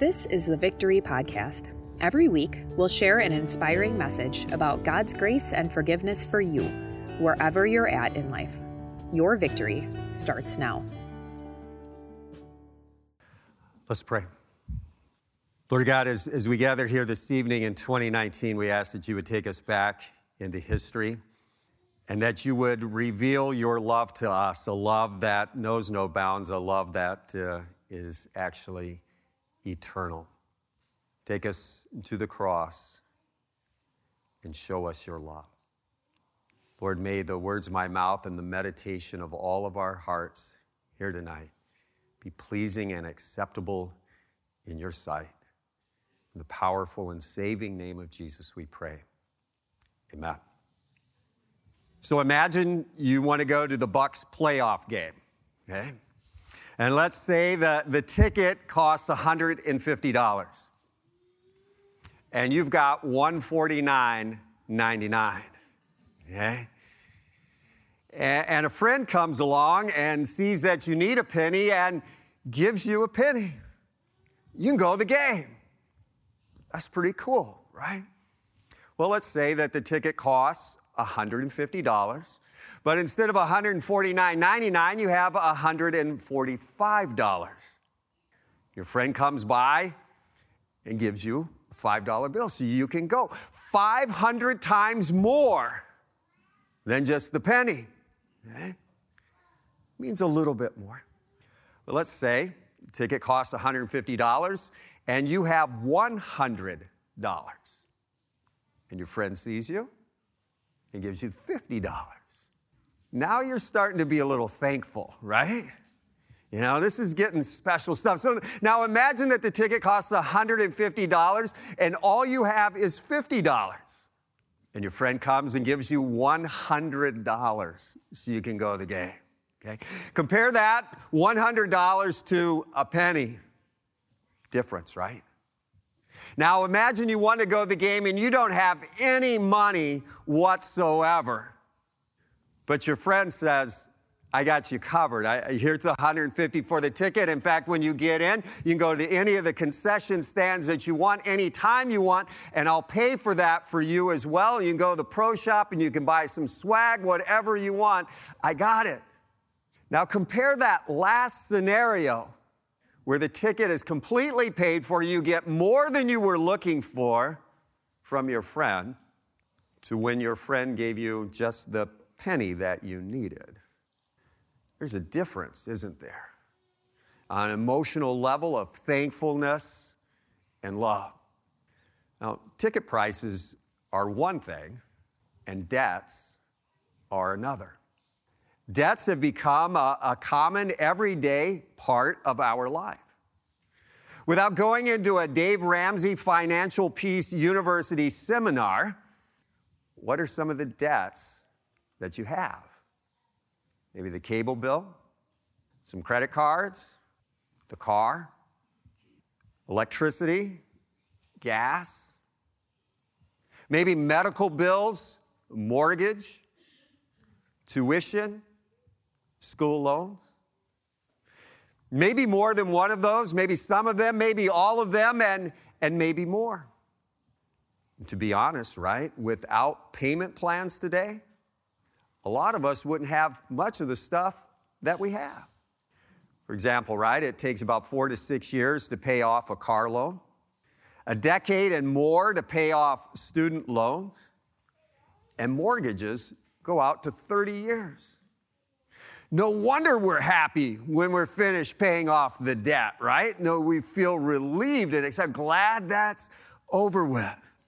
This is the Victory Podcast. Every week, we'll share an inspiring message about God's grace and forgiveness for you, wherever you're at in life. Your victory starts now. Let's pray. Lord God, as, as we gather here this evening in 2019, we ask that you would take us back into history and that you would reveal your love to us, a love that knows no bounds, a love that uh, is actually eternal. Take us to the cross and show us your love. Lord, may the words of my mouth and the meditation of all of our hearts here tonight be pleasing and acceptable in your sight. In the powerful and saving name of Jesus, we pray. Amen. So imagine you want to go to the Bucks playoff game, okay? And let's say that the ticket costs $150 and you've got 149.99. Okay? And a friend comes along and sees that you need a penny and gives you a penny. You can go to the game. That's pretty cool, right? Well, let's say that the ticket costs $150, but instead of $149.99, you have $145. Your friend comes by and gives you a $5 bill so you can go 500 times more than just the penny. Okay? Means a little bit more. But let's say ticket costs $150 and you have $100 and your friend sees you and gives you $50. Now you're starting to be a little thankful, right? You know, this is getting special stuff. So now imagine that the ticket costs $150 and all you have is $50. And your friend comes and gives you $100 so you can go to the game. Okay? Compare that $100 to a penny. Difference, right? Now imagine you want to go to the game and you don't have any money whatsoever. But your friend says, I got you covered. I, here's the 150 for the ticket. In fact, when you get in, you can go to any of the concession stands that you want anytime you want, and I'll pay for that for you as well. You can go to the pro shop and you can buy some swag, whatever you want. I got it. Now compare that last scenario where the ticket is completely paid for, you get more than you were looking for from your friend, to when your friend gave you just the penny that you needed. There's a difference, isn't there? On an emotional level of thankfulness and love. Now, ticket prices are one thing, and debts are another. Debts have become a, a, common, everyday part of our life. Without going into a Dave Ramsey Financial Peace University seminar, what are some of the debts that you have? maybe the cable bill, some credit cards, the car, electricity, gas, maybe medical bills, mortgage, tuition, school loans. Maybe more than one of those, maybe some of them, maybe all of them, and, and maybe more. To be honest, right, without payment plans today, a lot of us wouldn't have much of the stuff that we have. For example, right, it takes about four to six years to pay off a car loan, a decade and more to pay off student loans, and mortgages go out to 30 years. No wonder we're happy when we're finished paying off the debt, right? No, we feel relieved and except glad that's over with.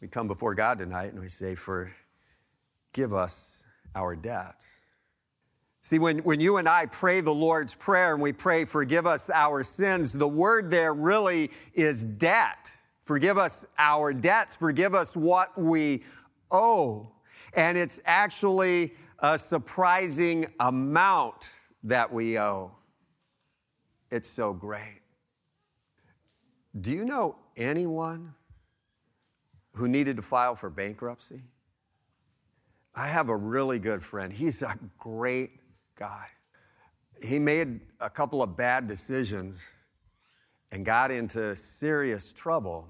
We come before God tonight and we say, For give us our debts. See, when, when you and I pray the Lord's Prayer and we pray, forgive us our sins, the word there really is debt. Forgive us our debts, forgive us what we owe. And it's actually a surprising amount that we owe. It's so great. Do you know anyone who needed to file for bankruptcy? I have a really good friend. He's a great guy. He made a couple of bad decisions, and got into serious trouble,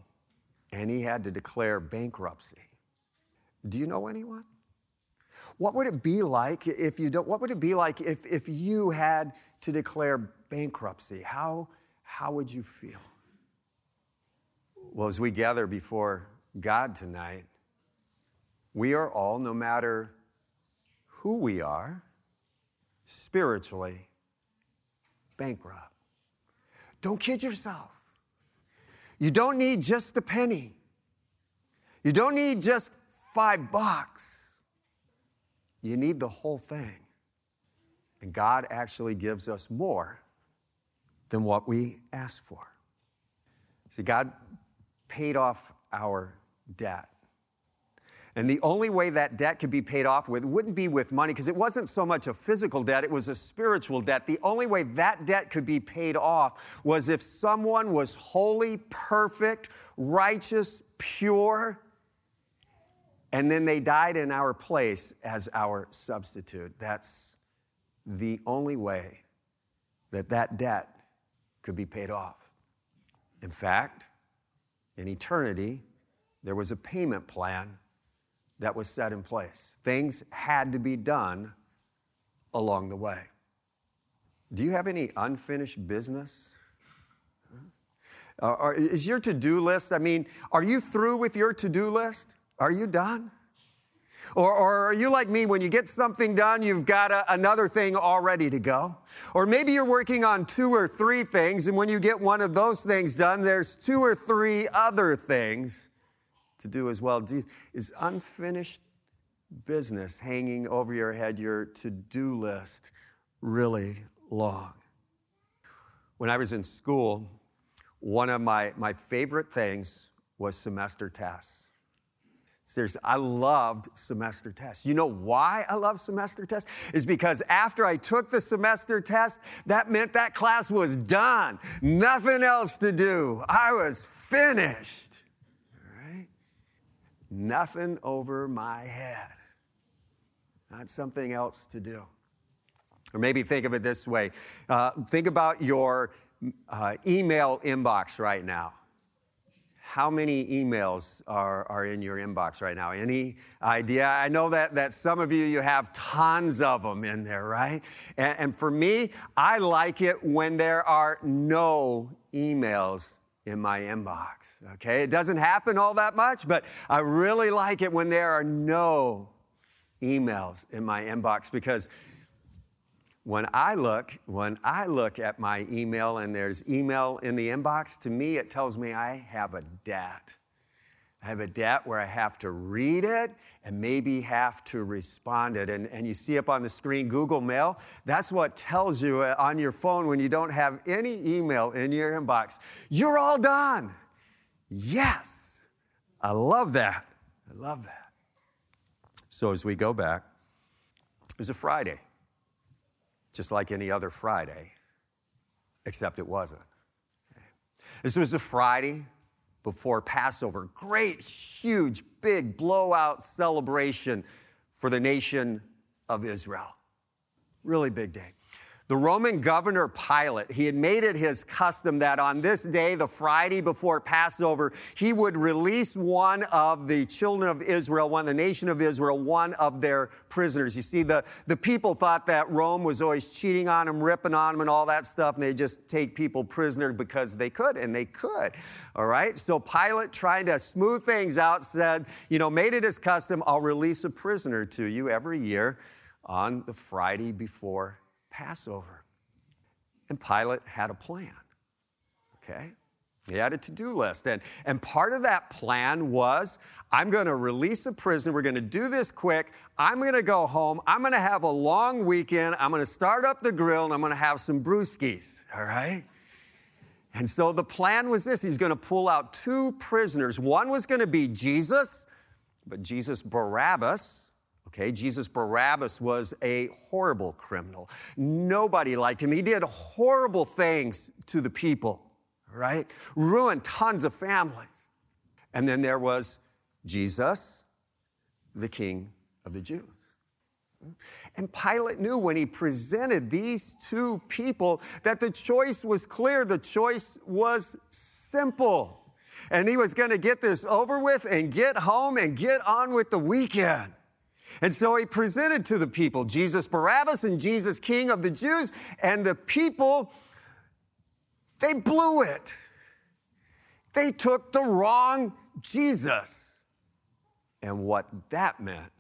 and he had to declare bankruptcy. Do you know anyone? What would it be like if you don't? What would it be like if, if you had to declare bankruptcy? How, how would you feel? Well, as we gather before God tonight, we are all, no matter who we are, spiritually bankrupt. Don't kid yourself. You don't need just a penny. You don't need just five bucks. You need the whole thing. And God actually gives us more than what we ask for. See, God paid off our debt. And the only way that debt could be paid off with wouldn't be with money, because it wasn't so much a physical debt, it was a spiritual debt. The only way that debt could be paid off was if someone was holy, perfect, righteous, pure, and then they died in our place as our substitute. That's the only way that that debt could be paid off. In fact, in eternity, there was a payment plan that was set in place. Things had to be done along the way. Do you have any unfinished business? Uh, is your to do list, I mean, are you through with your to do list? Are you done? Or, or, are you like me, when you get something done, you've got a, another thing all ready to go? Or maybe you're working on two or three things, and when you get one of those things done, there's two or three other things to do as well. Is unfinished business hanging over your head, your to do list, really long? When I was in school, one of my, my favorite things was semester tests. Seriously, I loved semester tests. You know why I love semester tests? Is because after I took the semester test, that meant that class was done. Nothing else to do. I was finished. Nothing over my head. Not something else to do. Or maybe think of it this way uh, think about your uh, email inbox right now how many emails are, are in your inbox right now? Any idea? I know that, that some of you, you have tons of them in there, right? And, and for me, I like it when there are no emails in my inbox, okay? It doesn't happen all that much, but I really like it when there are no emails in my inbox because when I look, when I look at my email and there's email in the inbox, to me it tells me I have a debt. I have a debt where I have to read it and maybe have to respond it. And, and you see up on the screen Google Mail. That's what tells you uh, on your phone when you don't have any email in your inbox. You're all done. Yes. I love that. I love that. So as we go back, it was a Friday just like any other Friday, except it wasn't. This was a Friday before Passover. Great, huge, big blowout celebration for the nation of Israel. Really big day. The Roman governor Pilate, he had made it his custom that on this day, the Friday before Passover, he would release one of the children of Israel, one of the nation of Israel, one of their prisoners. You see, the, the people thought that Rome was always cheating on them, ripping on them, and all that stuff, and they just take people prisoner because they could, and they could. All right? So Pilate, trying to smooth things out, said, you know, made it his custom, I'll release a prisoner to you every year on the Friday before Passover. And Pilate had a plan, okay? He had a to do list. And, and part of that plan was I'm going to release a prisoner. We're going to do this quick. I'm going to go home. I'm going to have a long weekend. I'm going to start up the grill and I'm going to have some brewskis, all right? And so the plan was this he's going to pull out two prisoners. One was going to be Jesus, but Jesus Barabbas Okay, Jesus Barabbas was a horrible criminal. Nobody liked him. He did horrible things to the people, right? Ruined tons of families. And then there was Jesus, the King of the Jews. And Pilate knew when he presented these two people that the choice was clear, the choice was simple. And he was going to get this over with and get home and get on with the weekend. And so he presented to the people Jesus Barabbas and Jesus King of the Jews. And the people, they blew it. They took the wrong Jesus. And what that meant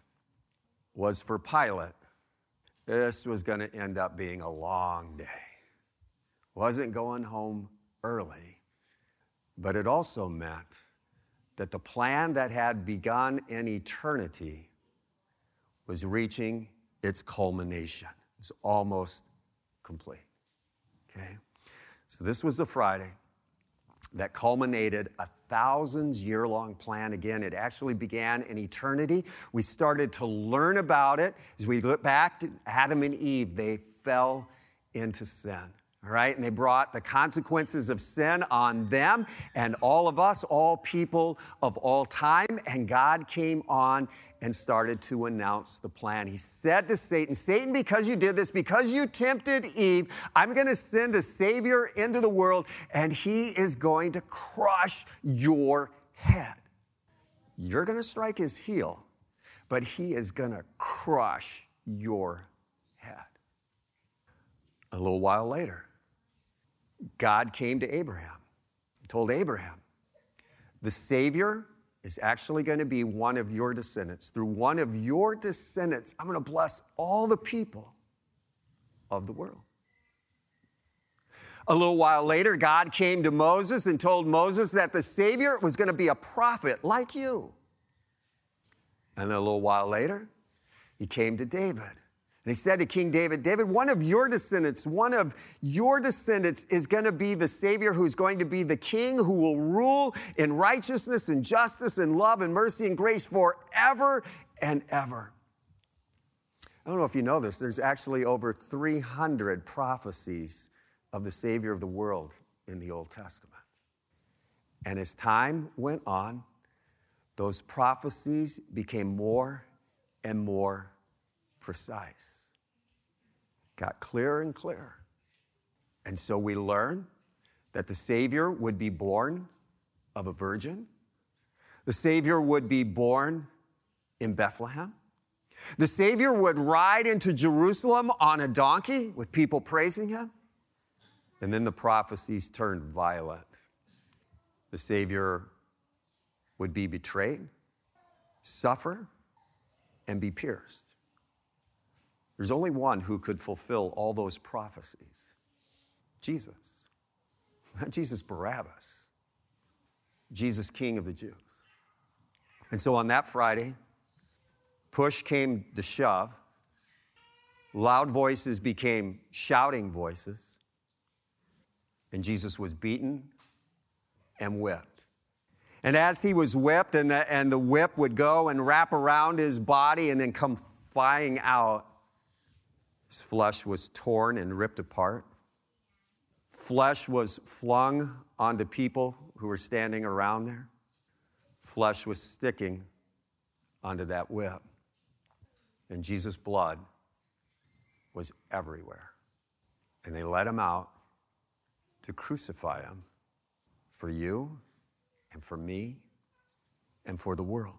was for Pilate, this was going to end up being a long day. Wasn't going home early, but it also meant that the plan that had begun in eternity was reaching its culmination. It's almost complete. Okay? So this was the Friday that culminated a thousands year long plan. Again, it actually began in eternity. We started to learn about it as we look back to Adam and Eve. They fell into sin. Right, and they brought the consequences of sin on them and all of us, all people of all time. And God came on and started to announce the plan. He said to Satan, Satan, because you did this, because you tempted Eve, I'm going to send a Savior into the world, and he is going to crush your head. You're going to strike his heel, but he is going to crush your head. A little while later, God came to Abraham, he told Abraham, the Savior is actually going to be one of your descendants. Through one of your descendants, I'm going to bless all the people of the world. A little while later, God came to Moses and told Moses that the Savior was going to be a prophet like you. And a little while later, he came to David and he said to King David, David, one of your descendants, one of your descendants is going to be the Savior who's going to be the King who will rule in righteousness and justice and love and mercy and grace forever and ever. I don't know if you know this, there's actually over 300 prophecies of the Savior of the world in the Old Testament. And as time went on, those prophecies became more and more precise, got clearer and clearer. And so we learn that the Savior would be born of a virgin, the Savior would be born in Bethlehem. The Savior would ride into Jerusalem on a donkey with people praising him. And then the prophecies turned violent. The Savior would be betrayed, suffer, and be pierced. There's only one who could fulfill all those prophecies Jesus. Not Jesus Barabbas, Jesus, King of the Jews. And so on that Friday, push came to shove, loud voices became shouting voices, and Jesus was beaten and whipped. And as he was whipped, and the, and the whip would go and wrap around his body and then come flying out, his flesh was torn and ripped apart. Flesh was flung onto people who were standing around there. Flesh was sticking onto that whip. And Jesus' blood was everywhere. And they let him out to crucify him for you and for me and for the world.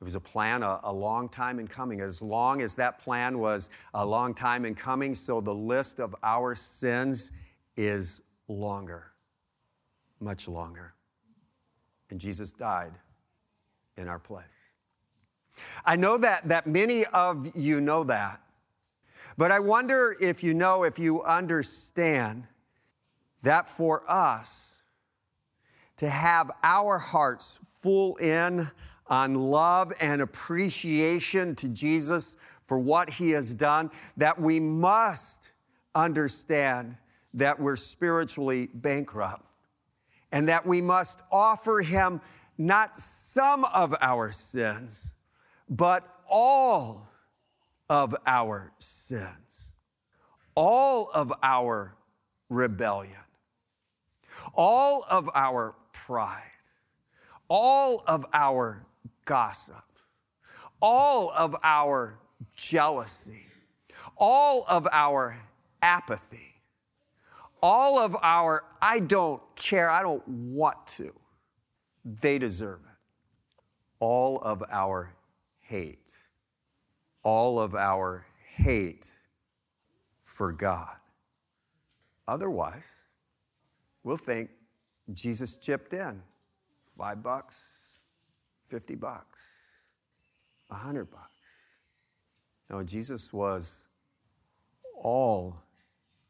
It was a plan a, a, long time in coming. As long as that plan was a long time in coming, so the list of our sins is longer, much longer. And Jesus died in our place. I know that, that many of you know that, but I wonder if you know, if you understand that for us to have our hearts full in on love and appreciation to Jesus for what he has done, that we must understand that we're spiritually bankrupt and that we must offer him not some of our sins, but all of our sins, all of our rebellion, all of our pride, all of our gossip, all of our jealousy, all of our apathy, all of our I don't care, I don't want to, they deserve it. All of our hate, all of our hate for God. Otherwise, we'll think Jesus chipped in five bucks, 50 bucks, a hundred bucks. No, Jesus was all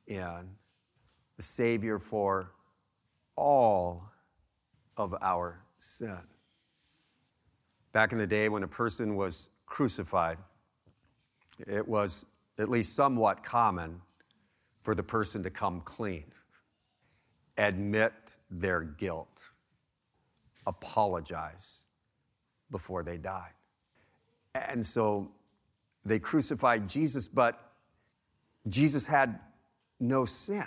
in, the Savior for all of our sin. Back in the day when a person was crucified, it was at least somewhat common for the person to come clean, admit their guilt, apologize before they died. And so they crucified Jesus, but Jesus had no sin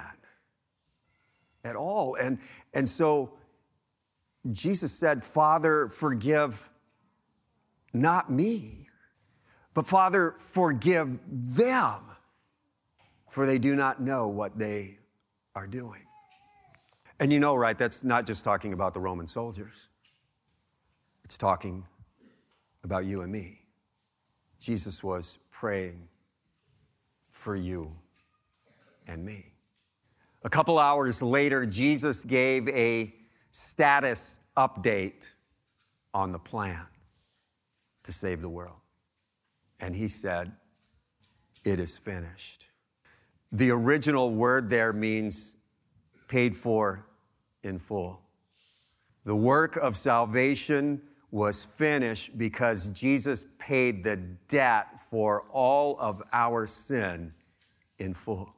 at all. And, and so Jesus said, Father, forgive not me, but Father, forgive them, for they do not know what they are doing. And you know, right, that's not just talking about the Roman soldiers, it's talking about you and me. Jesus was praying for you and me. A couple hours later, Jesus gave a status update on the plan to save the world. And he said, It is finished. The original word there means paid for in full. The work of salvation was finished because Jesus paid the debt for all of our sin in full.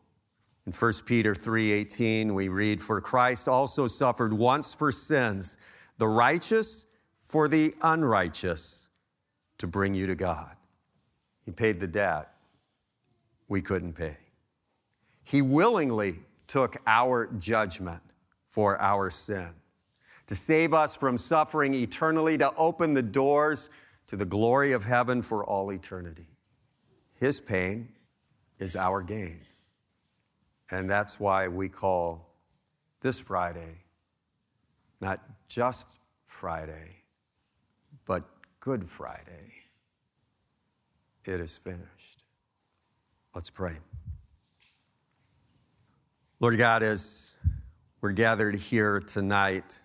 In 1 Peter 3:18 we read for Christ also suffered once for sins the righteous for the unrighteous to bring you to God. He paid the debt we couldn't pay. He willingly took our judgment for our sin to save us from suffering eternally, to open the doors to the glory of heaven for all eternity. His pain is our gain. And that's why we call this Friday not just Friday, but Good Friday. It is finished. Let's pray. Lord God, as we're gathered here tonight,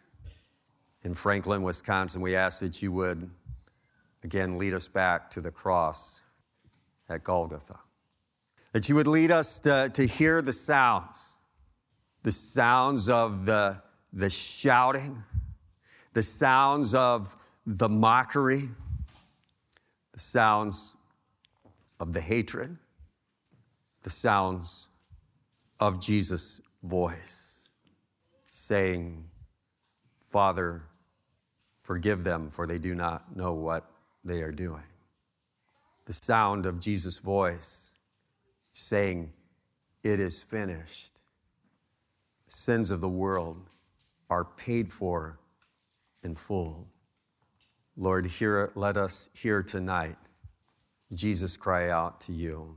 in Franklin, Wisconsin, we ask that you would again lead us back to the cross at Golgotha. That you would lead us to, to hear the sounds, the sounds of the, the shouting, the sounds of the mockery, the sounds of the hatred, the sounds of Jesus' voice saying, Father, Forgive them, for they do not know what they are doing. The sound of Jesus' voice saying, It is finished. The sins of the world are paid for in full. Lord, hear, let us hear tonight Jesus cry out to you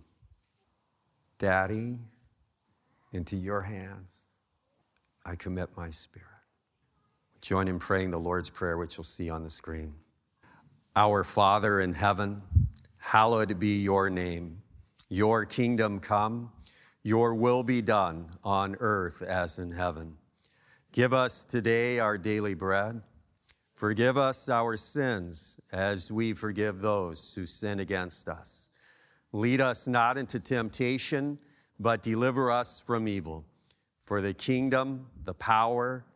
Daddy, into your hands I commit my spirit. Join in praying the Lord's Prayer, which you'll see on the screen. Our Father in heaven, hallowed be your name. Your kingdom come, your will be done on earth as in heaven. Give us today our daily bread. Forgive us our sins as we forgive those who sin against us. Lead us not into temptation, but deliver us from evil. For the kingdom, the power,